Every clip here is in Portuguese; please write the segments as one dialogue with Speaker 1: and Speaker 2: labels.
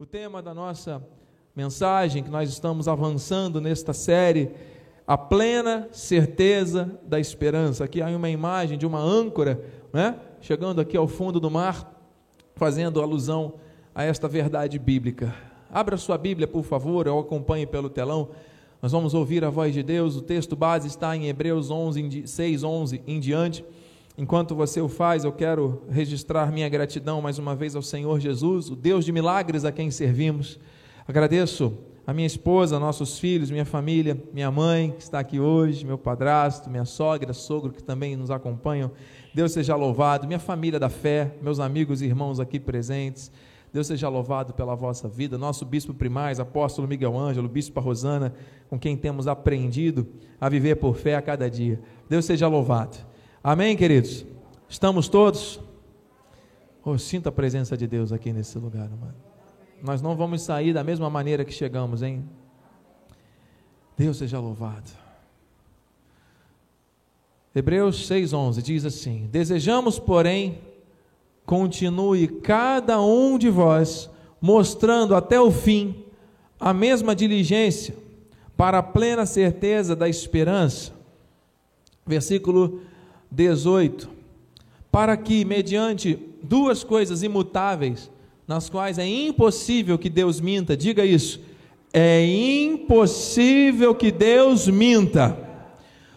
Speaker 1: O tema da nossa mensagem que nós estamos avançando nesta série, a plena certeza da esperança. Aqui há uma imagem de uma âncora, né? Chegando aqui ao fundo do mar, fazendo alusão a esta verdade bíblica. Abra sua Bíblia, por favor, ou acompanhe pelo telão. Nós vamos ouvir a voz de Deus. O texto base está em Hebreus 11, 6, 11 em diante. Enquanto você o faz, eu quero registrar minha gratidão mais uma vez ao Senhor Jesus, o Deus de milagres a quem servimos. Agradeço a minha esposa, nossos filhos, minha família, minha mãe que está aqui hoje, meu padrasto, minha sogra, sogro que também nos acompanham. Deus seja louvado, minha família da fé, meus amigos e irmãos aqui presentes. Deus seja louvado pela vossa vida. Nosso bispo primaz, apóstolo Miguel Ângelo, bispo Rosana, com quem temos aprendido a viver por fé a cada dia. Deus seja louvado. Amém, queridos? Estamos todos? Oh, sinta a presença de Deus aqui nesse lugar, mano. Nós não vamos sair da mesma maneira que chegamos, hein? Deus seja louvado. Hebreus 6,11 diz assim: Desejamos, porém, continue cada um de vós mostrando até o fim a mesma diligência para a plena certeza da esperança. Versículo 18, para que, mediante duas coisas imutáveis, nas quais é impossível que Deus minta, diga isso, é impossível que Deus minta.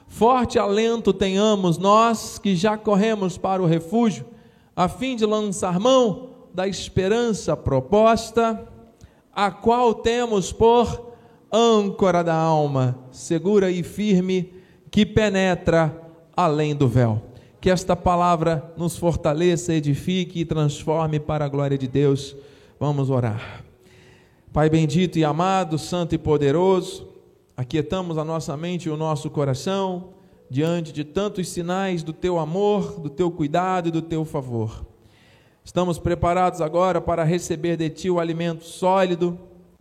Speaker 1: Forte alento tenhamos nós que já corremos para o refúgio, a fim de lançar mão da esperança proposta, a qual temos por âncora da alma, segura e firme, que penetra além do véu. Que esta palavra nos fortaleça, edifique e transforme para a glória de Deus. Vamos orar. Pai bendito e amado, santo e poderoso, aquietamos a nossa mente e o nosso coração diante de tantos sinais do teu amor, do teu cuidado e do teu favor. Estamos preparados agora para receber de ti o alimento sólido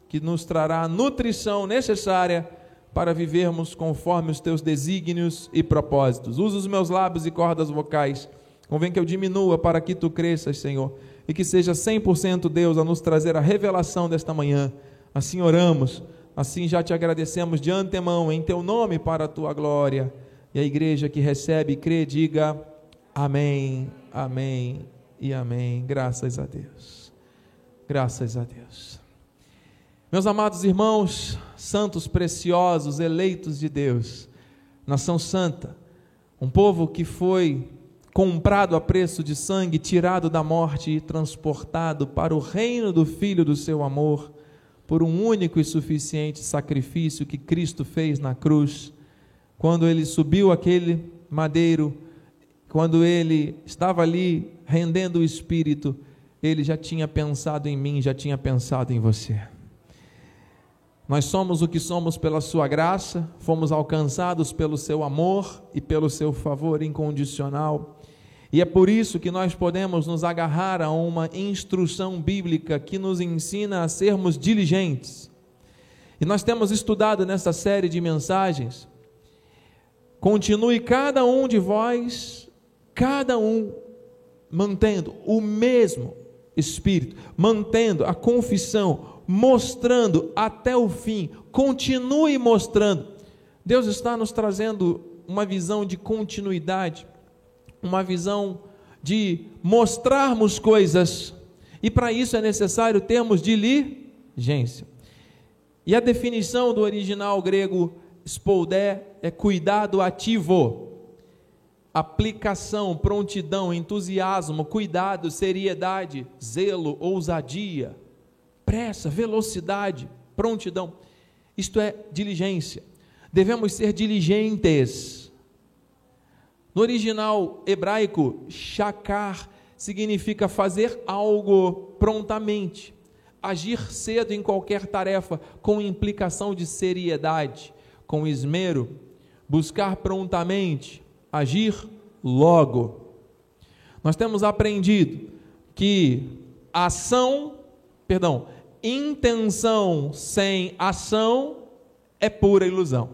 Speaker 1: que nos trará a nutrição necessária para vivermos conforme os teus desígnios e propósitos. Usa os meus lábios e cordas vocais. Convém que eu diminua para que tu cresças, Senhor, e que seja 100% Deus a nos trazer a revelação desta manhã. Assim oramos, assim já te agradecemos de antemão, em teu nome, para a tua glória. E a igreja que recebe e crê, diga amém, amém e amém. Graças a Deus. Graças a Deus. Meus amados irmãos, santos preciosos, eleitos de Deus, nação santa, um povo que foi comprado a preço de sangue, tirado da morte e transportado para o reino do Filho do seu amor, por um único e suficiente sacrifício que Cristo fez na cruz, quando ele subiu aquele madeiro, quando ele estava ali rendendo o Espírito, ele já tinha pensado em mim, já tinha pensado em você. Nós somos o que somos pela Sua graça, fomos alcançados pelo Seu amor e pelo Seu favor incondicional. E é por isso que nós podemos nos agarrar a uma instrução bíblica que nos ensina a sermos diligentes. E nós temos estudado nessa série de mensagens. Continue cada um de vós, cada um mantendo o mesmo espírito, mantendo a confissão, mostrando até o fim, continue mostrando. Deus está nos trazendo uma visão de continuidade, uma visão de mostrarmos coisas, e para isso é necessário termos diligência. E a definição do original grego spoldé é cuidado ativo, aplicação, prontidão, entusiasmo, cuidado, seriedade, zelo, ousadia pressa, velocidade, prontidão. Isto é diligência. Devemos ser diligentes. No original hebraico, shakar significa fazer algo prontamente, agir cedo em qualquer tarefa, com implicação de seriedade, com esmero, buscar prontamente, agir logo. Nós temos aprendido que ação, perdão, intenção sem ação é pura ilusão.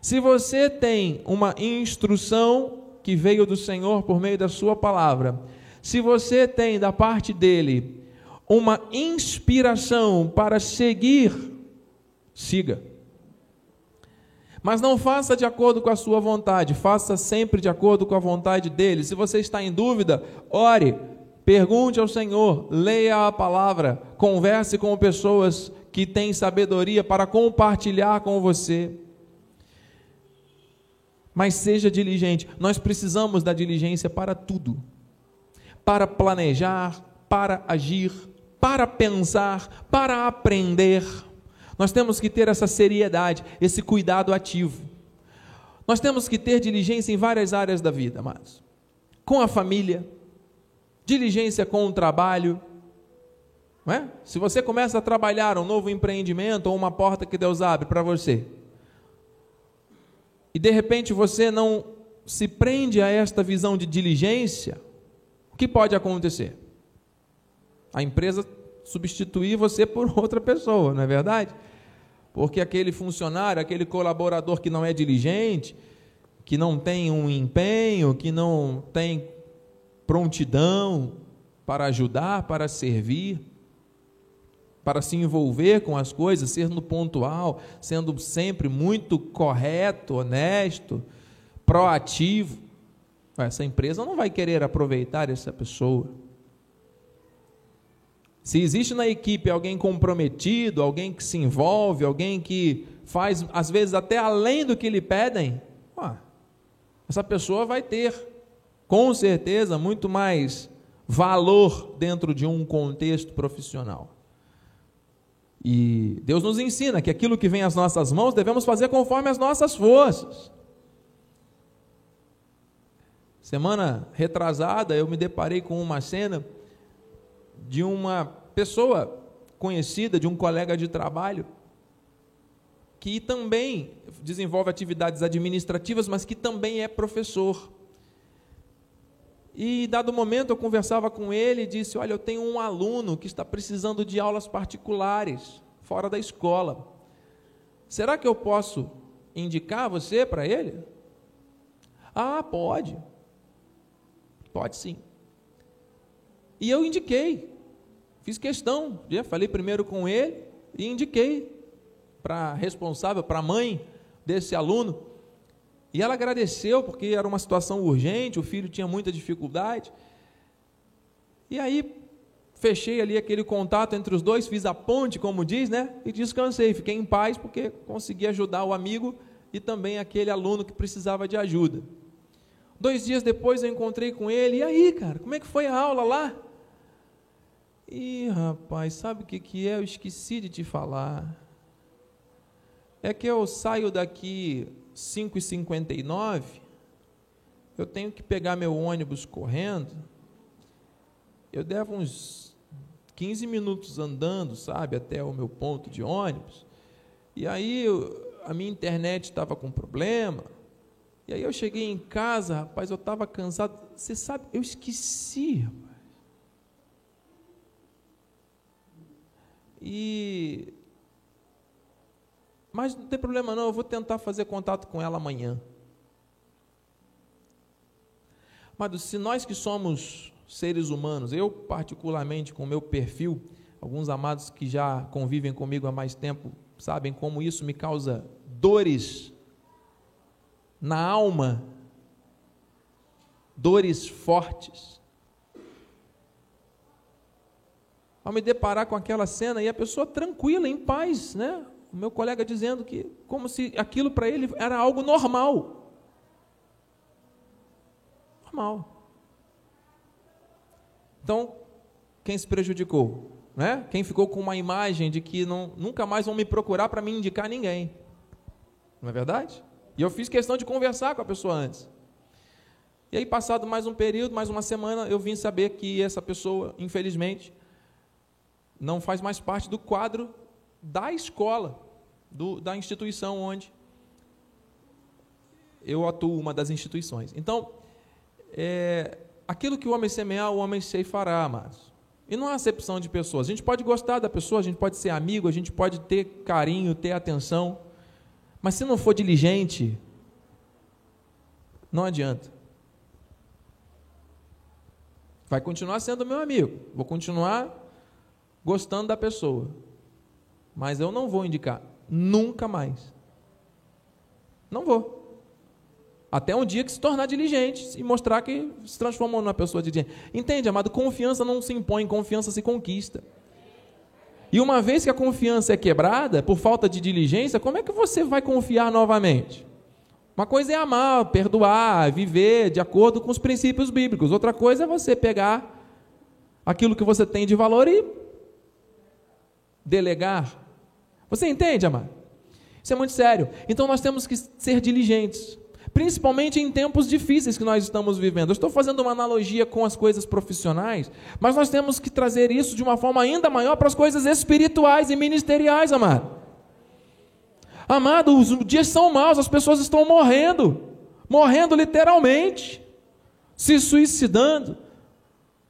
Speaker 1: Se você tem uma instrução que veio do Senhor por meio da Sua palavra, se você tem da parte dele uma inspiração para seguir, siga. Mas não faça de acordo com a sua vontade, faça sempre de acordo com a vontade dele. Se você está em dúvida, ore, pergunte ao Senhor, leia a palavra, converse com pessoas que têm sabedoria para compartilhar com você. Mas seja diligente, nós precisamos da diligência para tudo para planejar, para agir, para pensar, para aprender. Nós temos que ter essa seriedade, esse cuidado ativo. Nós temos que ter diligência em várias áreas da vida, mas com a família, diligência com o trabalho. É? Se você começa a trabalhar um novo empreendimento ou uma porta que Deus abre para você, e de repente você não se prende a esta visão de diligência, o que pode acontecer? A empresa substituir você por outra pessoa, não é verdade? Porque aquele funcionário, aquele colaborador que não é diligente, que não tem um empenho, que não tem prontidão para ajudar, para servir, para se envolver com as coisas, sendo pontual, sendo sempre muito correto, honesto, proativo, essa empresa não vai querer aproveitar essa pessoa. Se existe na equipe alguém comprometido, alguém que se envolve, alguém que faz, às vezes, até além do que lhe pedem, essa pessoa vai ter, com certeza, muito mais valor dentro de um contexto profissional. E Deus nos ensina que aquilo que vem às nossas mãos devemos fazer conforme as nossas forças. Semana retrasada eu me deparei com uma cena de uma pessoa conhecida, de um colega de trabalho, que também desenvolve atividades administrativas, mas que também é professor. E dado momento eu conversava com ele e disse: Olha, eu tenho um aluno que está precisando de aulas particulares, fora da escola. Será que eu posso indicar você para ele? Ah, pode. Pode sim. E eu indiquei, fiz questão, já falei primeiro com ele e indiquei para a responsável, para a mãe desse aluno. E ela agradeceu porque era uma situação urgente, o filho tinha muita dificuldade. E aí fechei ali aquele contato entre os dois, fiz a ponte, como diz, né? E descansei, fiquei em paz porque consegui ajudar o amigo e também aquele aluno que precisava de ajuda. Dois dias depois eu encontrei com ele. E aí, cara, como é que foi a aula lá? Ih, rapaz, sabe o que, que é? Eu esqueci de te falar. É que eu saio daqui 5h59, eu tenho que pegar meu ônibus correndo. Eu devo uns 15 minutos andando, sabe, até o meu ponto de ônibus. E aí a minha internet estava com problema. E aí eu cheguei em casa, rapaz, eu estava cansado. Você sabe, eu esqueci, rapaz. E. Mas não tem problema não, eu vou tentar fazer contato com ela amanhã. Mas se nós que somos seres humanos, eu particularmente com o meu perfil, alguns amados que já convivem comigo há mais tempo sabem como isso me causa dores na alma, dores fortes. Ao me deparar com aquela cena e a pessoa tranquila, em paz, né? O meu colega dizendo que como se aquilo para ele era algo normal. Normal. Então, quem se prejudicou? Né? Quem ficou com uma imagem de que não, nunca mais vão me procurar para me indicar ninguém. Não é verdade? E eu fiz questão de conversar com a pessoa antes. E aí, passado mais um período, mais uma semana, eu vim saber que essa pessoa, infelizmente, não faz mais parte do quadro da escola, do, da instituição onde eu atuo, uma das instituições. Então, é, aquilo que o homem semear, o homem ceifará, amados. E não há acepção de pessoas. A gente pode gostar da pessoa, a gente pode ser amigo, a gente pode ter carinho, ter atenção, mas se não for diligente, não adianta. Vai continuar sendo meu amigo. Vou continuar gostando da pessoa. Mas eu não vou indicar, nunca mais. Não vou. Até um dia que se tornar diligente e mostrar que se transformou numa pessoa diligente. Entende, amado? Confiança não se impõe, confiança se conquista. E uma vez que a confiança é quebrada por falta de diligência, como é que você vai confiar novamente? Uma coisa é amar, perdoar, viver de acordo com os princípios bíblicos. Outra coisa é você pegar aquilo que você tem de valor e delegar. Você entende, amado? Isso é muito sério. Então nós temos que ser diligentes principalmente em tempos difíceis que nós estamos vivendo. Eu estou fazendo uma analogia com as coisas profissionais, mas nós temos que trazer isso de uma forma ainda maior para as coisas espirituais e ministeriais, amado. Amado, os dias são maus, as pessoas estão morrendo, morrendo literalmente, se suicidando,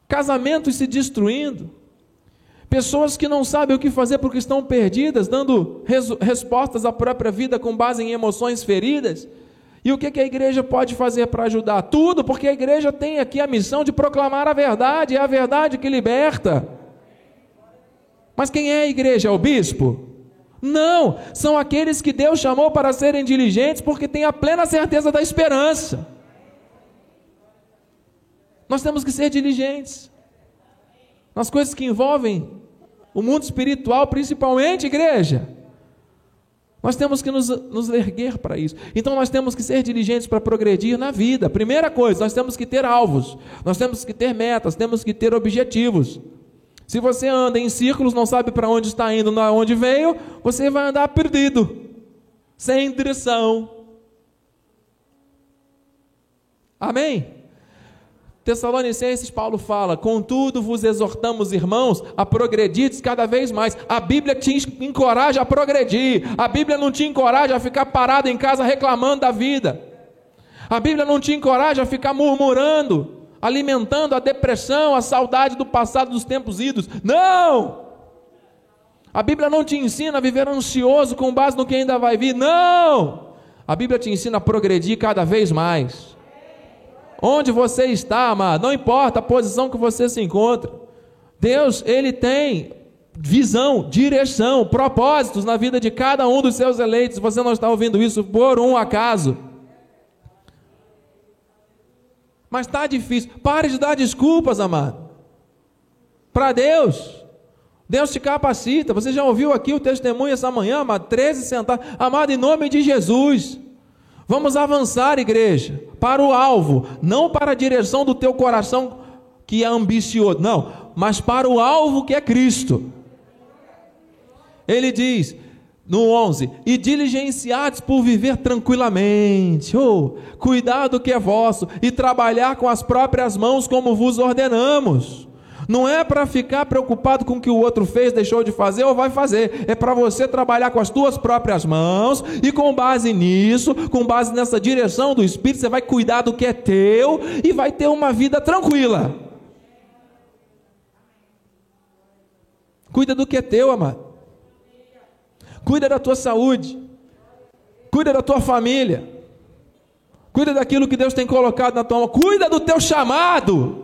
Speaker 1: casamentos se destruindo, pessoas que não sabem o que fazer porque estão perdidas, dando res respostas à própria vida com base em emoções feridas. E o que, a igreja pode fazer para ajudar? Tudo, porque a igreja tem aqui a missão de proclamar a verdade, é a verdade que liberta. Mas quem é a igreja? É o bispo? Não, são aqueles que Deus chamou para serem diligentes, porque têm a plena certeza da esperança. Nós temos que ser diligentes nas coisas que envolvem o mundo espiritual, principalmente, igreja. Nós temos que nos, nos erguer para isso. Então nós temos que ser diligentes para progredir na vida. Primeira coisa, nós temos que ter alvos, nós temos que ter metas, temos que ter objetivos. Se você anda em círculos, não sabe para onde está indo, para onde veio, você vai andar perdido, sem direção. Amém? Tessalonicenses, Paulo fala: Contudo, vos exortamos, irmãos, a progredir cada vez mais. A Bíblia te encoraja a progredir. A Bíblia não te encoraja a ficar parado em casa reclamando da vida. A Bíblia não te encoraja a ficar murmurando, alimentando a depressão, a saudade do passado, dos tempos idos. Não! A Bíblia não te ensina a viver ansioso com base no que ainda vai vir. Não! A Bíblia te ensina a progredir cada vez mais. Onde você está, amado, não importa a posição que você se encontra. Deus, ele tem visão, direção, propósitos na vida de cada um dos seus eleitos. Você não está ouvindo isso por um acaso. Mas está difícil. Pare de dar desculpas, amado. Para Deus. Deus te capacita. Você já ouviu aqui o testemunho essa manhã, amado? 13 centavos. Amado, em nome de Jesus. Vamos avançar, igreja, para o alvo, não para a direção do teu coração que é ambicioso, não, mas para o alvo que é Cristo. Ele diz no 11: E diligenciados por viver tranquilamente, oh, cuidado que é vosso, e trabalhar com as próprias mãos como vos ordenamos. Não é para ficar preocupado com o que o outro fez, deixou de fazer ou vai fazer. É para você trabalhar com as tuas próprias mãos e com base nisso, com base nessa direção do Espírito, você vai cuidar do que é teu e vai ter uma vida tranquila. Cuida do que é teu, amado. Cuida da tua saúde. Cuida da tua família. Cuida daquilo que Deus tem colocado na tua mão. Cuida do teu chamado.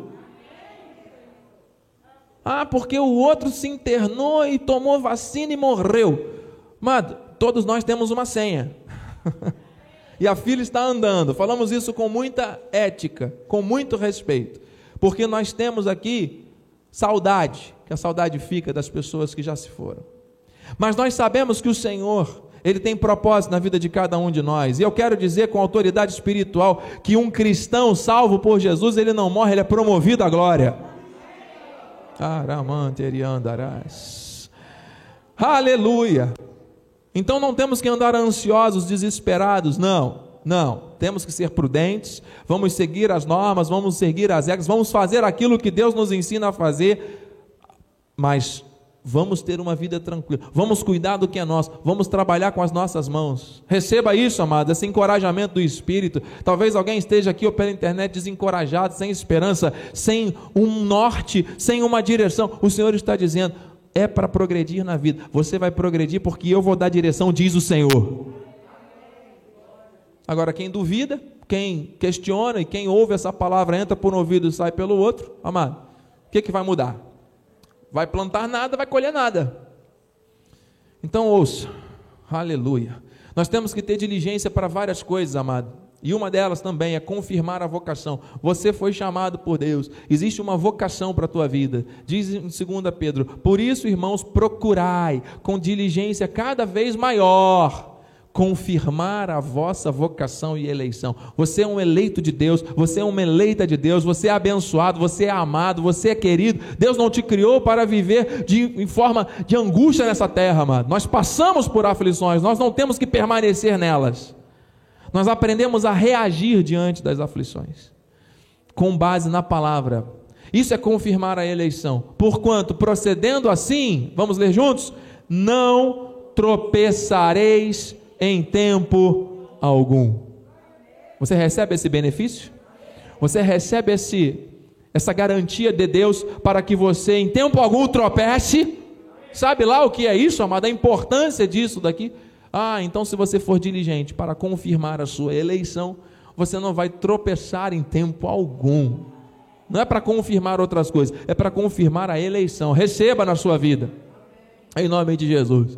Speaker 1: Ah, porque o outro se internou e tomou vacina e morreu. Mas todos nós temos uma senha. e a filha está andando. Falamos isso com muita ética, com muito respeito. Porque nós temos aqui saudade, que a saudade fica das pessoas que já se foram. Mas nós sabemos que o Senhor, ele tem propósito na vida de cada um de nós. E eu quero dizer com autoridade espiritual que um cristão salvo por Jesus, ele não morre, ele é promovido à glória. Aramanteriandarás. Aleluia. Então não temos que andar ansiosos, desesperados, não. Não, temos que ser prudentes, vamos seguir as normas, vamos seguir as regras, vamos fazer aquilo que Deus nos ensina a fazer, mas vamos ter uma vida tranquila, vamos cuidar do que é nosso, vamos trabalhar com as nossas mãos. Receba isso, amado, esse encorajamento do Espírito. Talvez alguém esteja aqui ou pela internet desencorajado, sem esperança, sem um norte, sem uma direção. O Senhor está dizendo: é para progredir na vida. Você vai progredir porque eu vou dar direção, diz o Senhor. Agora, quem duvida, quem questiona e quem ouve essa palavra entra por um ouvido e sai pelo outro, amado, o que, que vai mudar? Vai plantar nada, vai colher nada. Então ouça, aleluia. Nós temos que ter diligência para várias coisas, amado. E uma delas também é confirmar a vocação. Você foi chamado por Deus. Existe uma vocação para a tua vida. Diz em 2 Pedro: Por isso, irmãos, procurai com diligência cada vez maior confirmar a vossa vocação e eleição. Você é um eleito de Deus, você é uma eleita de Deus, você é abençoado, você é amado, você é querido. Deus não te criou para viver de, em forma de angústia nessa terra, amado. Nós passamos por aflições, nós não temos que permanecer nelas. Nós aprendemos a reagir diante das aflições, com base na palavra. Isso é confirmar a eleição. Porquanto, procedendo assim, vamos ler juntos? Não tropeçareis em tempo algum. Você recebe esse benefício? Você recebe esse, essa garantia de Deus para que você em tempo algum tropece? Sabe lá o que é isso, amado? A importância disso daqui? Ah, então se você for diligente para confirmar a sua eleição, você não vai tropeçar em tempo algum. Não é para confirmar outras coisas, é para confirmar a eleição. Receba na sua vida. Em nome de Jesus.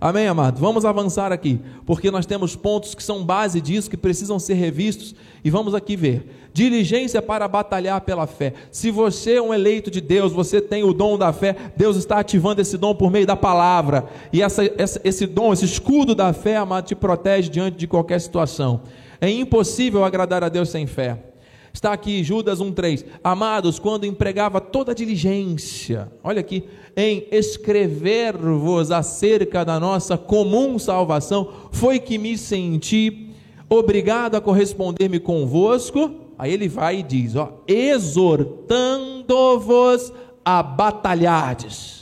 Speaker 1: Amém, amado? Vamos avançar aqui, porque nós temos pontos que são base disso, que precisam ser revistos, e vamos aqui ver. Diligência para batalhar pela fé. Se você é um eleito de Deus, você tem o dom da fé, Deus está ativando esse dom por meio da palavra, e essa, essa, esse dom, esse escudo da fé, amado, te protege diante de qualquer situação. É impossível agradar a Deus sem fé. Está aqui Judas 1,3. Amados, quando empregava toda a diligência, olha aqui, em escrever-vos acerca da nossa comum salvação, foi que me senti obrigado a corresponder-me convosco. Aí ele vai e diz: ó, exortando-vos a batalhardes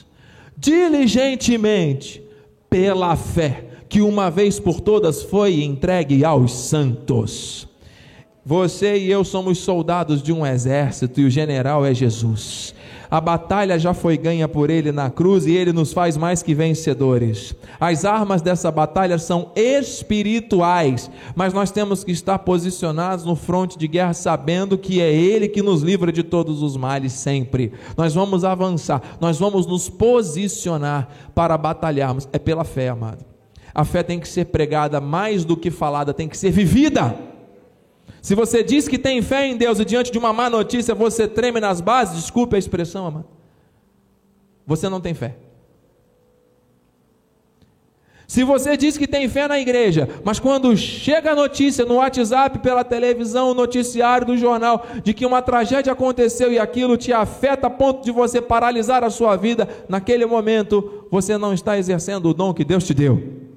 Speaker 1: diligentemente pela fé que uma vez por todas foi entregue aos santos. Você e eu somos soldados de um exército e o general é Jesus. A batalha já foi ganha por ele na cruz e ele nos faz mais que vencedores. As armas dessa batalha são espirituais, mas nós temos que estar posicionados no fronte de guerra sabendo que é ele que nos livra de todos os males sempre. Nós vamos avançar, nós vamos nos posicionar para batalharmos. É pela fé, amado. A fé tem que ser pregada mais do que falada, tem que ser vivida. Se você diz que tem fé em Deus e diante de uma má notícia você treme nas bases, desculpe a expressão, amado. Você não tem fé. Se você diz que tem fé na igreja, mas quando chega a notícia no WhatsApp, pela televisão, no noticiário do jornal, de que uma tragédia aconteceu e aquilo te afeta a ponto de você paralisar a sua vida, naquele momento você não está exercendo o dom que Deus te deu.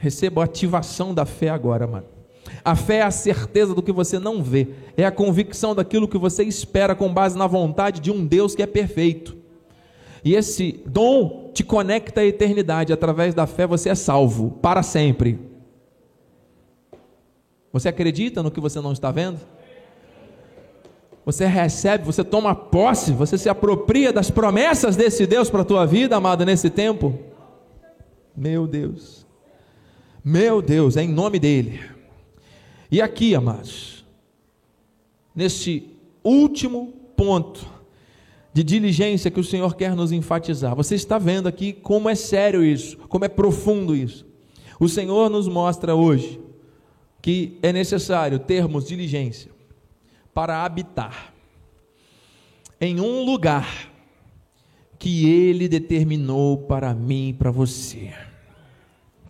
Speaker 1: Receba a ativação da fé agora, mano. A fé é a certeza do que você não vê, é a convicção daquilo que você espera com base na vontade de um Deus que é perfeito. E esse dom te conecta à eternidade, através da fé você é salvo para sempre. Você acredita no que você não está vendo? Você recebe, você toma posse, você se apropria das promessas desse Deus para a tua vida, amado, nesse tempo? Meu Deus. Meu Deus, é em nome dele. E aqui, amados, nesse último ponto de diligência que o Senhor quer nos enfatizar, você está vendo aqui como é sério isso, como é profundo isso. O Senhor nos mostra hoje que é necessário termos diligência para habitar em um lugar que Ele determinou para mim e para você.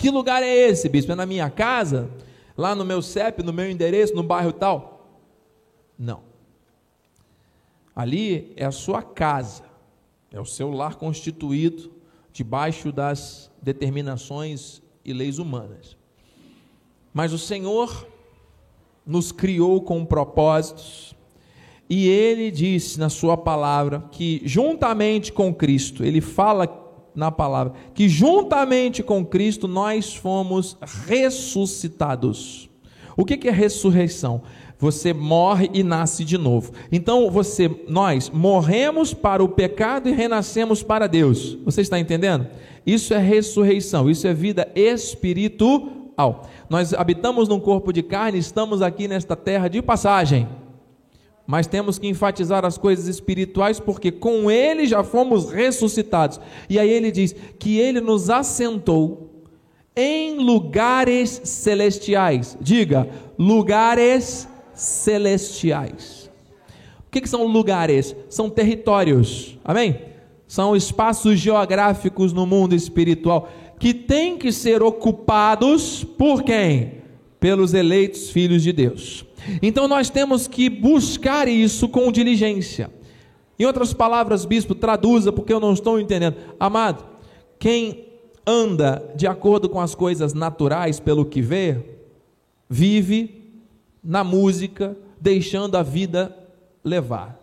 Speaker 1: Que lugar é esse, bispo? É na minha casa? Lá no meu CEP, no meu endereço, no bairro tal? Não. Ali é a sua casa, é o seu lar constituído debaixo das determinações e leis humanas. Mas o Senhor nos criou com propósitos, e Ele disse na Sua palavra que, juntamente com Cristo, Ele fala na palavra, que juntamente com Cristo nós fomos ressuscitados. O que é ressurreição? Você morre e nasce de novo. Então você, nós morremos para o pecado e renascemos para Deus. Você está entendendo? Isso é ressurreição, isso é vida espiritual. Nós habitamos num corpo de carne, estamos aqui nesta terra de passagem. Mas temos que enfatizar as coisas espirituais, porque com Ele já fomos ressuscitados. E aí ele diz que Ele nos assentou em lugares celestiais. Diga, lugares celestiais. O que, que são lugares? São territórios, amém? São espaços geográficos no mundo espiritual que têm que ser ocupados por quem? Pelos eleitos filhos de Deus. Então nós temos que buscar isso com diligência. Em outras palavras, bispo, traduza porque eu não estou entendendo. Amado, quem anda de acordo com as coisas naturais pelo que vê, vive na música, deixando a vida levar.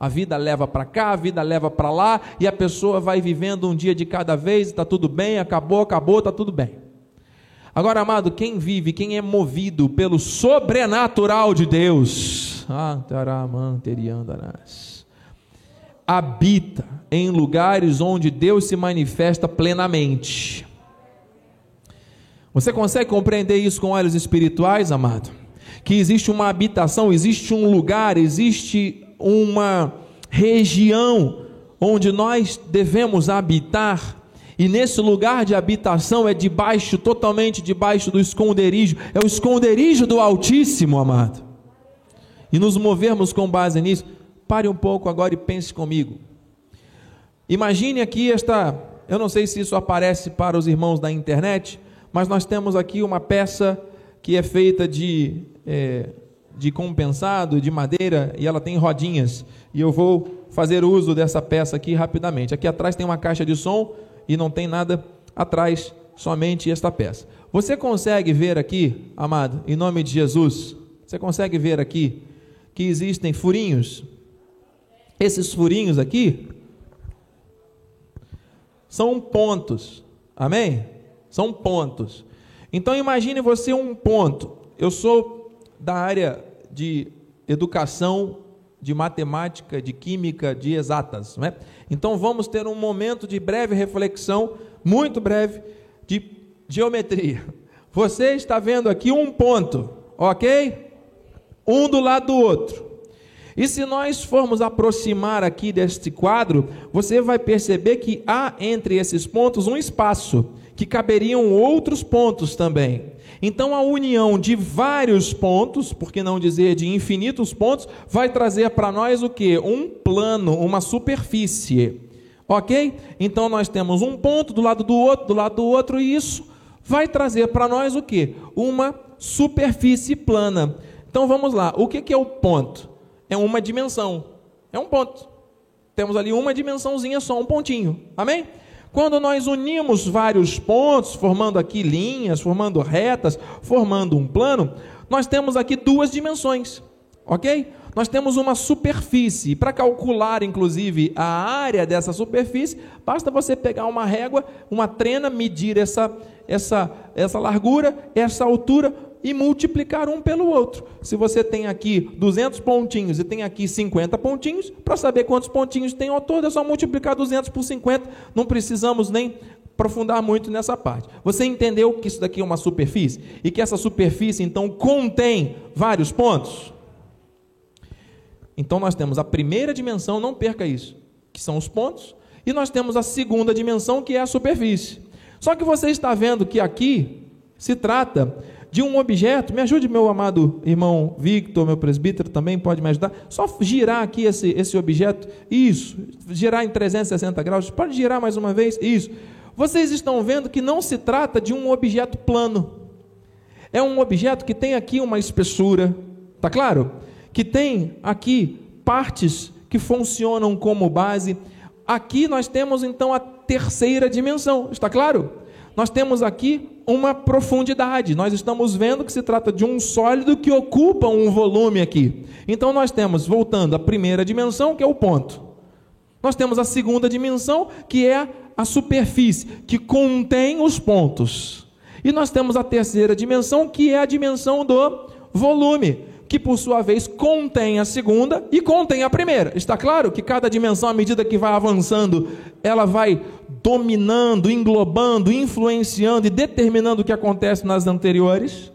Speaker 1: A vida leva para cá, a vida leva para lá, e a pessoa vai vivendo um dia de cada vez, está tudo bem, acabou, acabou, está tudo bem. Agora, amado, quem vive, quem é movido pelo sobrenatural de Deus, habita em lugares onde Deus se manifesta plenamente. Você consegue compreender isso com olhos espirituais, amado? Que existe uma habitação, existe um lugar, existe uma região onde nós devemos habitar e nesse lugar de habitação é debaixo, totalmente debaixo do esconderijo, é o esconderijo do Altíssimo, amado. E nos movermos com base nisso, pare um pouco agora e pense comigo. Imagine aqui esta, eu não sei se isso aparece para os irmãos da internet, mas nós temos aqui uma peça que é feita de, é, de compensado, de madeira, e ela tem rodinhas. E eu vou fazer uso dessa peça aqui rapidamente. Aqui atrás tem uma caixa de som e não tem nada atrás, somente esta peça. Você consegue ver aqui, amado, em nome de Jesus, você consegue ver aqui que existem furinhos? Esses furinhos aqui são pontos, amém? São pontos. Então imagine você um ponto. Eu sou da área de educação de matemática, de química, de exatas. Não é? Então vamos ter um momento de breve reflexão, muito breve, de geometria. Você está vendo aqui um ponto, ok? Um do lado do outro. E se nós formos aproximar aqui deste quadro, você vai perceber que há entre esses pontos um espaço, que caberiam outros pontos também. Então a união de vários pontos, por que não dizer de infinitos pontos, vai trazer para nós o que? Um plano, uma superfície. Ok? Então nós temos um ponto do lado do outro, do lado do outro, e isso vai trazer para nós o que? Uma superfície plana. Então vamos lá. O que é o ponto? É uma dimensão. É um ponto. Temos ali uma dimensãozinha só, um pontinho. Amém? Quando nós unimos vários pontos, formando aqui linhas, formando retas, formando um plano, nós temos aqui duas dimensões, ok? Nós temos uma superfície. Para calcular, inclusive, a área dessa superfície, basta você pegar uma régua, uma trena, medir essa, essa, essa largura, essa altura, e multiplicar um pelo outro. Se você tem aqui 200 pontinhos e tem aqui 50 pontinhos, para saber quantos pontinhos tem ao todo, é só multiplicar 200 por 50, não precisamos nem aprofundar muito nessa parte. Você entendeu que isso daqui é uma superfície? E que essa superfície, então, contém vários pontos? Então, nós temos a primeira dimensão, não perca isso, que são os pontos, e nós temos a segunda dimensão, que é a superfície. Só que você está vendo que aqui se trata de um objeto. Me ajude, meu amado irmão Victor, meu presbítero também pode me ajudar. Só girar aqui esse, esse objeto. Isso. Girar em 360 graus. Pode girar mais uma vez. Isso. Vocês estão vendo que não se trata de um objeto plano. É um objeto que tem aqui uma espessura. Tá claro? Que tem aqui partes que funcionam como base. Aqui nós temos então a terceira dimensão. Está claro? Nós temos aqui uma profundidade. Nós estamos vendo que se trata de um sólido que ocupa um volume aqui. Então nós temos, voltando à primeira dimensão, que é o ponto. Nós temos a segunda dimensão, que é a superfície, que contém os pontos. E nós temos a terceira dimensão, que é a dimensão do volume, que por sua vez contém a segunda e contém a primeira. Está claro que cada dimensão, à medida que vai avançando, ela vai dominando, englobando, influenciando e determinando o que acontece nas anteriores.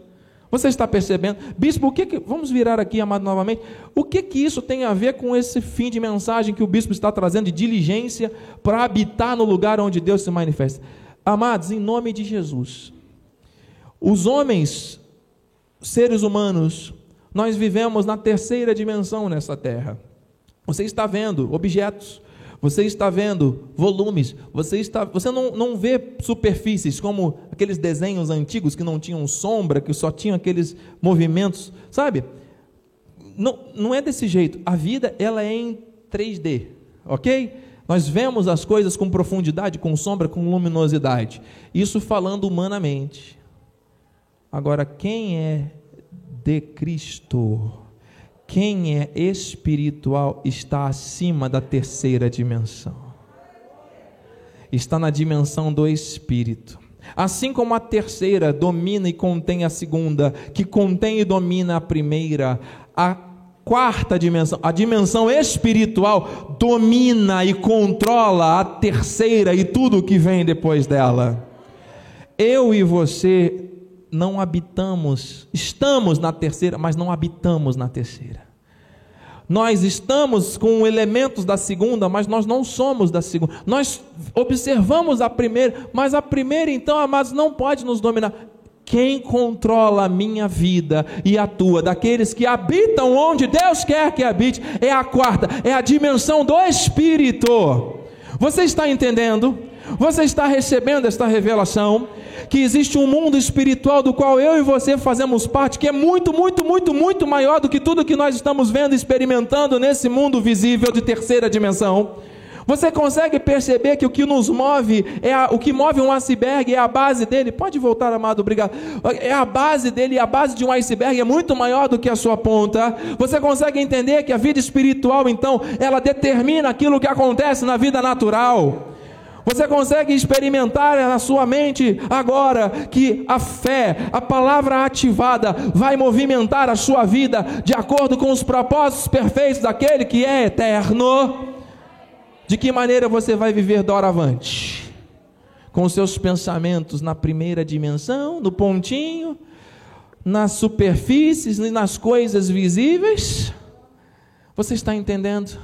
Speaker 1: Você está percebendo? Bispo, o que, que vamos virar aqui, amado, novamente. O que que isso tem a ver com esse fim de mensagem que o bispo está trazendo de diligência para habitar no lugar onde Deus se manifesta? Amados, em nome de Jesus, os homens, seres humanos, nós vivemos na terceira dimensão nessa terra. Você está vendo objetos, você está vendo volumes, você, está, você não, não vê superfícies como aqueles desenhos antigos que não tinham sombra, que só tinham aqueles movimentos, sabe? Não, não é desse jeito. A vida ela é em 3D, ok? Nós vemos as coisas com profundidade, com sombra, com luminosidade. Isso falando humanamente. Agora, quem é de Cristo? Quem é espiritual está acima da terceira dimensão. Está na dimensão do espírito. Assim como a terceira domina e contém a segunda, que contém e domina a primeira, a quarta dimensão, a dimensão espiritual, domina e controla a terceira e tudo o que vem depois dela. Eu e você não habitamos, estamos na terceira, mas não habitamos na terceira. Nós estamos com elementos da segunda, mas nós não somos da segunda. Nós observamos a primeira, mas a primeira, então, amados, não pode nos dominar. Quem controla a minha vida e a tua, daqueles que habitam onde Deus quer que habite, é a quarta, é a dimensão do Espírito. Você está entendendo? Você está recebendo esta revelação? Que existe um mundo espiritual do qual eu e você fazemos parte, que é muito, muito, muito, muito maior do que tudo que nós estamos vendo e experimentando nesse mundo visível de terceira dimensão. Você consegue perceber que o que nos move, é a, o que move um iceberg é a base dele? Pode voltar, amado, obrigado. É a base dele, a base de um iceberg é muito maior do que a sua ponta. Você consegue entender que a vida espiritual, então, ela determina aquilo que acontece na vida natural. Você consegue experimentar na sua mente agora que a fé, a palavra ativada, vai movimentar a sua vida de acordo com os propósitos perfeitos daquele que é eterno? De que maneira você vai viver doravante? Com seus pensamentos na primeira dimensão, no pontinho, nas superfícies e nas coisas visíveis? Você está entendendo?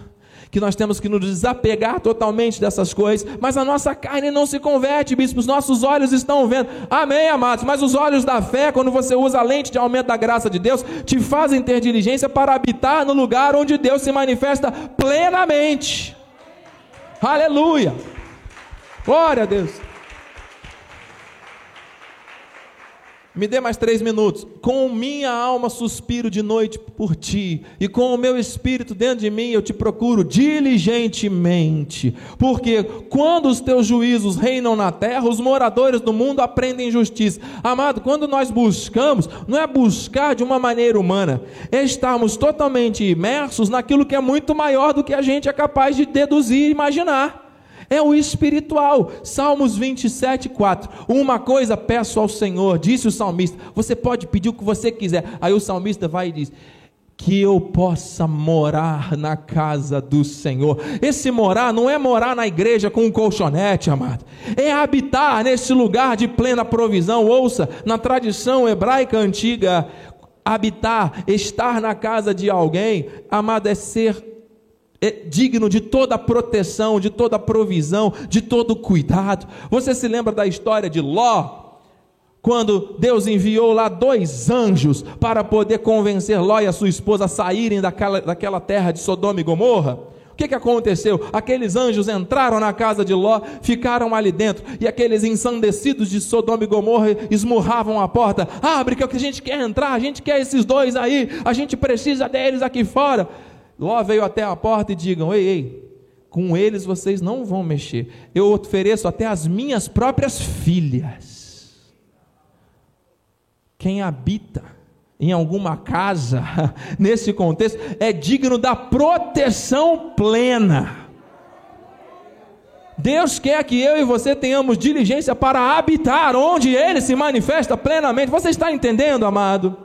Speaker 1: Que nós temos que nos desapegar totalmente dessas coisas, mas a nossa carne não se converte, bispo, os nossos olhos estão vendo. Amém, amados, mas os olhos da fé, quando você usa a lente de aumento da graça de Deus, te fazem ter diligência para habitar no lugar onde Deus se manifesta plenamente. Aleluia! Glória a Deus. Me dê mais três minutos. Com minha alma suspiro de noite por ti, e com o meu espírito dentro de mim eu te procuro diligentemente. Porque quando os teus juízos reinam na terra, os moradores do mundo aprendem justiça. Amado, quando nós buscamos, não é buscar de uma maneira humana, é estarmos totalmente imersos naquilo que é muito maior do que a gente é capaz de deduzir e imaginar é o espiritual. Salmos 27, 4. Uma coisa peço ao Senhor, disse o salmista. Você pode pedir o que você quiser. Aí o salmista vai e diz: que eu possa morar na casa do Senhor. Esse morar não é morar na igreja com um colchonete, amado. É habitar nesse lugar de plena provisão. Ouça, na tradição hebraica antiga, habitar, estar na casa de alguém, amado, é ser digno de toda proteção, de toda provisão, de todo cuidado. Você se lembra da história de Ló? Quando Deus enviou lá dois anjos para poder convencer Ló e a sua esposa a saírem daquela, daquela terra de Sodoma e Gomorra? O que, que aconteceu? Aqueles anjos entraram na casa de Ló, ficaram ali dentro, e aqueles ensandecidos de Sodoma e Gomorra esmurravam a porta: abre que a gente quer entrar, a gente quer esses dois aí, a gente precisa deles aqui fora. Ló veio até a porta e digam: Ei, ei, com eles vocês não vão mexer. Eu ofereço até as minhas próprias filhas. Quem habita em alguma casa, nesse contexto, é digno da proteção plena. Deus quer que eu e você tenhamos diligência para habitar onde Ele se manifesta plenamente. Você está entendendo, amado?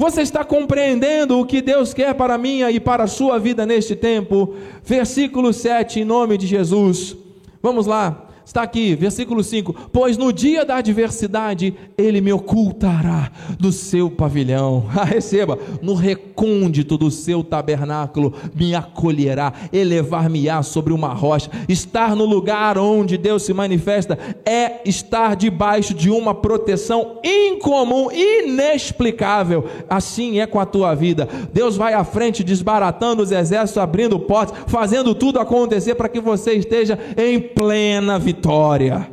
Speaker 1: Você está compreendendo o que Deus quer para a minha e para a sua vida neste tempo? Versículo 7, em nome de Jesus. Vamos lá. Está aqui, versículo 5: Pois no dia da adversidade ele me ocultará do seu pavilhão. Ah, receba, no recôndito do seu tabernáculo me acolherá, elevar-me-á sobre uma rocha. Estar no lugar onde Deus se manifesta é estar debaixo de uma proteção incomum, inexplicável. Assim é com a tua vida. Deus vai à frente, desbaratando os exércitos, abrindo portas, fazendo tudo acontecer para que você esteja em plena vitória vitória.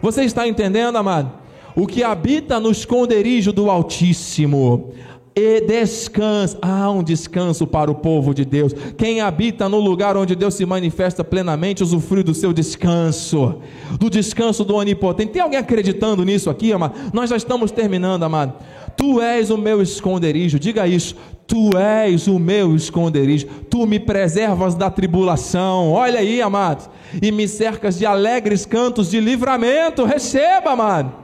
Speaker 1: Você está entendendo, amado? O que habita no esconderijo do Altíssimo e descansa. Há um descanso para o povo de Deus. Quem habita no lugar onde Deus se manifesta plenamente, usufrui do seu descanso, do descanso do Onipotente. Tem alguém acreditando nisso aqui, amado? Nós já estamos terminando, amado. Tu és o meu esconderijo, diga isso. Tu és o meu esconderijo, tu me preservas da tribulação. Olha aí, amado, e me cercas de alegres cantos de livramento. Receba, amado.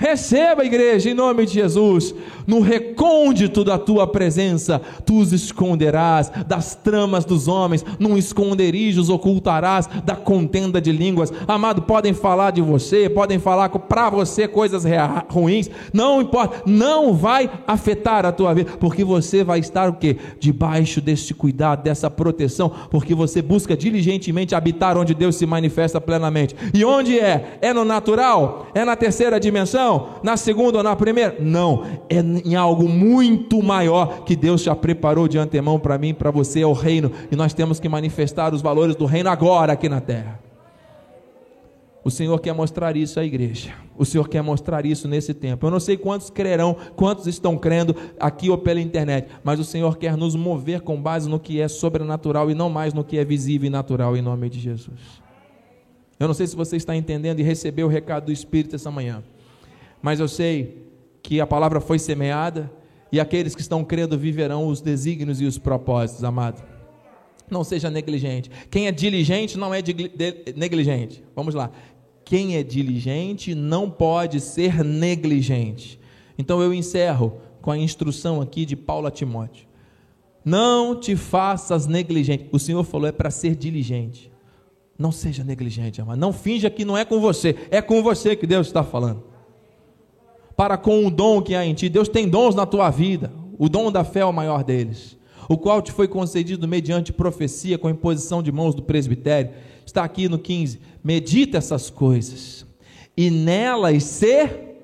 Speaker 1: Receba, igreja, em nome de Jesus, no recôndito da tua presença, tu os esconderás das tramas dos homens, num esconderijo os ocultarás da contenda de línguas. Amado, podem falar de você, podem falar para você coisas ruins, não importa, não vai afetar a tua vida, porque você vai estar o que? Debaixo deste cuidado, dessa proteção, porque você busca diligentemente habitar onde Deus se manifesta plenamente. E onde é? É no natural? É na terceira dimensão? Não. Na segunda ou na primeira? Não. É em algo muito maior que Deus já preparou de antemão para mim, para você, é o reino. E nós temos que manifestar os valores do reino agora aqui na terra. O Senhor quer mostrar isso à igreja. O Senhor quer mostrar isso nesse tempo. Eu não sei quantos crerão, quantos estão crendo aqui ou pela internet, mas o Senhor quer nos mover com base no que é sobrenatural e não mais no que é visível e natural, em nome de Jesus. Eu não sei se você está entendendo e recebeu o recado do Espírito essa manhã mas eu sei que a palavra foi semeada e aqueles que estão crendo viverão os desígnios e os propósitos, amado. Não seja negligente. Quem é diligente não é negligente. Vamos lá. Quem é diligente não pode ser negligente. Então eu encerro com a instrução aqui de Paulo a Timóteo. Não te faças negligente. O Senhor falou é para ser diligente. Não seja negligente, amado. Não finja que não é com você. É com você que Deus está falando para com o dom que há em ti. Deus tem dons na tua vida. O dom da fé é o maior deles, o qual te foi concedido mediante profecia com imposição de mãos do presbitério. Está aqui no 15. Medita essas coisas e nelas ser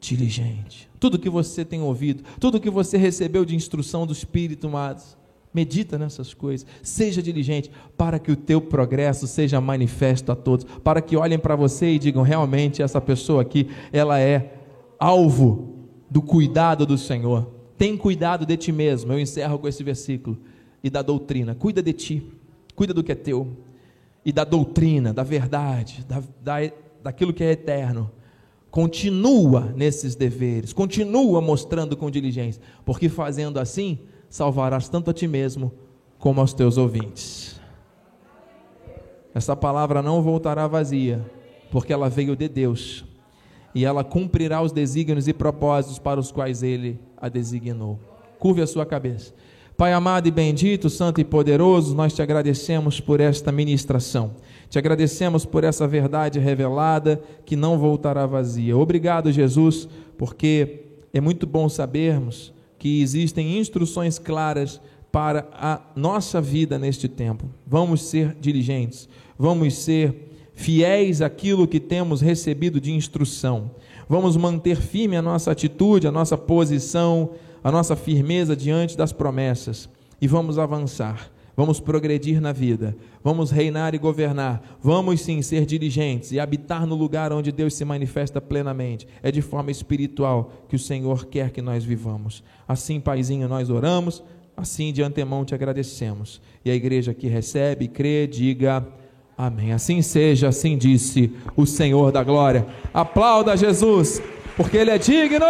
Speaker 1: diligente. Tudo que você tem ouvido, tudo que você recebeu de instrução do Espírito, amados, medita nessas coisas, seja diligente para que o teu progresso seja manifesto a todos, para que olhem para você e digam realmente essa pessoa aqui, ela é alvo do cuidado do Senhor. Tem cuidado de ti mesmo. Eu encerro com esse versículo. E da doutrina. Cuida de ti. Cuida do que é teu. E da doutrina, da verdade, da, da, daquilo que é eterno. Continua nesses deveres. Continua mostrando com diligência. Porque fazendo assim, salvarás tanto a ti mesmo como aos teus ouvintes. Essa palavra não voltará vazia, porque ela veio de Deus e ela cumprirá os desígnios e propósitos para os quais ele a designou. Curve a sua cabeça. Pai amado e bendito, santo e poderoso, nós te agradecemos por esta ministração. Te agradecemos por essa verdade revelada que não voltará vazia. Obrigado, Jesus, porque é muito bom sabermos que existem instruções claras para a nossa vida neste tempo. Vamos ser diligentes, vamos ser fiéis àquilo que temos recebido de instrução. Vamos manter firme a nossa atitude, a nossa posição, a nossa firmeza diante das promessas e vamos avançar. Vamos progredir na vida, vamos reinar e governar, vamos sim ser diligentes e habitar no lugar onde Deus se manifesta plenamente. É de forma espiritual que o Senhor quer que nós vivamos. Assim, Paizinho, nós oramos, assim de antemão te agradecemos. E a igreja que recebe, crê, diga. Amém. Assim seja, assim disse o Senhor da glória. Aplauda Jesus, porque Ele é digno.